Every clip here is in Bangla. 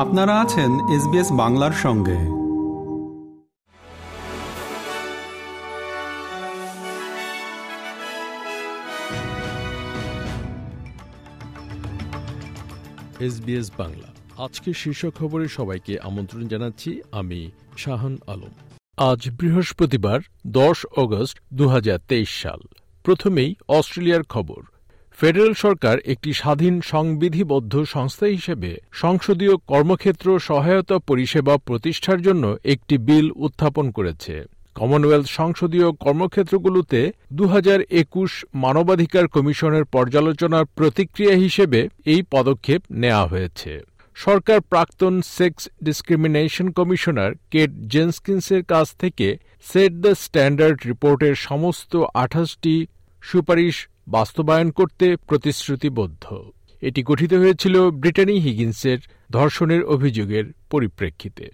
আপনারা আছেন এসবিএস বাংলার সঙ্গে। এসবিএস বাংলা। আজকে শীর্ষ খবরে সবাইকে আমন্ত্রণ জানাচ্ছি আমি শাহান আলম। আজ বৃহস্পতিবার, দশ অগস্ট দু হাজার তেইশ সাল। প্রথমেই অস্ট্রেলিয়ার খবর। ফেডারেল সরকার একটি স্বাধীন সংবিধিবদ্ধ সংস্থা হিসেবে সংসদীয় কর্মক্ষেত্র সহায়তা পরিষেবা প্রতিষ্ঠার জন্য একটি বিল উত্থাপন করেছে। কমনওয়েলথ সংসদীয় কর্মক্ষেত্রগুলোতে দু একুশ মানবাধিকার কমিশনের পর্যালোচনার প্রতিক্রিয়া হিসেবে এই পদক্ষেপ নেওয়া হয়েছে। সরকার প্রাক্তন সেক্স ডিসক্রিমিনেশন কমিশনার কেট জেন্সকিন্সের কাছ থেকে সেট দ্য স্ট্যান্ডার্ড রিপোর্টের সমস্ত আঠাশটি সুপারিশ বাস্তবায়ন করতে প্রতিশ্রুতিবদ্ধ। এটি গঠিত হয়েছিল ব্রিটানি হিগিন্সের ধর্ষণের অভিযোগের পরিপ্রেক্ষিতে।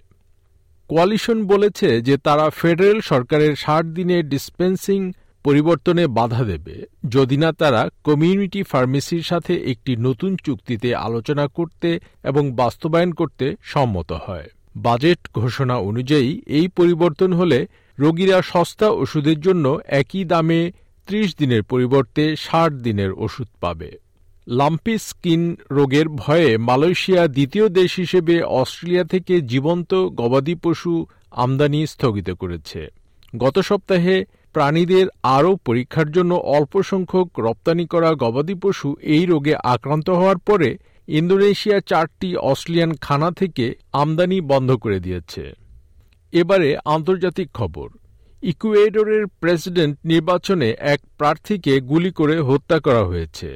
কোয়ালিশন বলেছে যে তারা ফেডারেল সরকারের ষাট দিনের ডিসপেন্সিং পরিবর্তনে বাধা দেবে, যদি না তারা কমিউনিটি ফার্মেসির সাথে একটি নতুন চুক্তিতে আলোচনা করতে এবং বাস্তবায়ন করতে সম্মত হয়। বাজেট ঘোষণা অনুযায়ী এই পরিবর্তন হলে রোগীরা সস্তা ওষুধের জন্য একই দামে ত্রিশ দিনের পরিবর্তে ষাট দিনের ওষুধ পাবে। লাম্পি স্কিন রোগের ভয়ে মালয়েশিয়া দ্বিতীয় দেশ হিসেবে অস্ট্রেলিয়া থেকে জীবন্ত গবাদি পশু আমদানি স্থগিত করেছে। গত সপ্তাহে প্রাণীদের আরও পরীক্ষার জন্য অল্প সংখ্যক রপ্তানি করা গবাদি পশু এই রোগে আক্রান্ত হওয়ার পরে ইন্দোনেশিয়া চারটি অস্ট্রেলিয়ান খানা থেকে আমদানি বন্ধ করে দিয়েছে। এবারে আন্তর্জাতিক খবর। ইকুয়েডরের প্রেসিডেন্ট নির্বাচনে এক প্রার্থীকে গুলি করে হত্যা করা হয়েছে।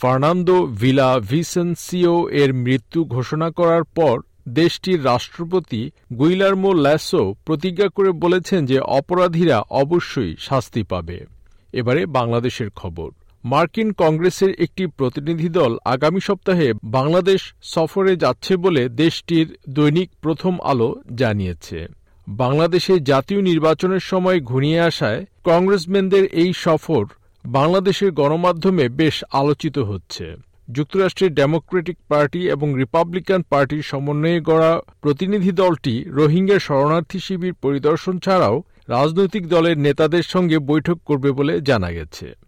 ফার্নান্দো ভিলা ভিসেন্সিও এর মৃত্যু ঘোষণা করার পর দেশটির রাষ্ট্রপতি গুইলার্মো ল্যাসো প্রতিজ্ঞা করে বলেছেন যে অপরাধীরা অবশ্যই শাস্তি পাবে। এবারে বাংলাদেশের খবর। মার্কিন কংগ্রেসের একটি প্রতিনিধি দল আগামী সপ্তাহে বাংলাদেশ সফরে যাচ্ছে বলে দেশটির দৈনিক প্রথম আলো জানিয়েছে। বাংলাদেশে জাতীয় নির্বাচনের সময় ঘনিয়ে আসায় কংগ্রেসম্যানদের এই সফর বাংলাদেশের গণমাধ্যমে বেশ আলোচিত হচ্ছে। যুক্তরাষ্ট্রের ডেমোক্রেটিক পার্টি এবং রিপাবলিকান পার্টির সমন্বয়ে গড়া প্রতিনিধি দলটি রোহিঙ্গা শরণার্থী শিবির পরিদর্শন ছাড়াও রাজনৈতিক দলের নেতাদের সঙ্গে বৈঠক করবে বলে জানা গেছে।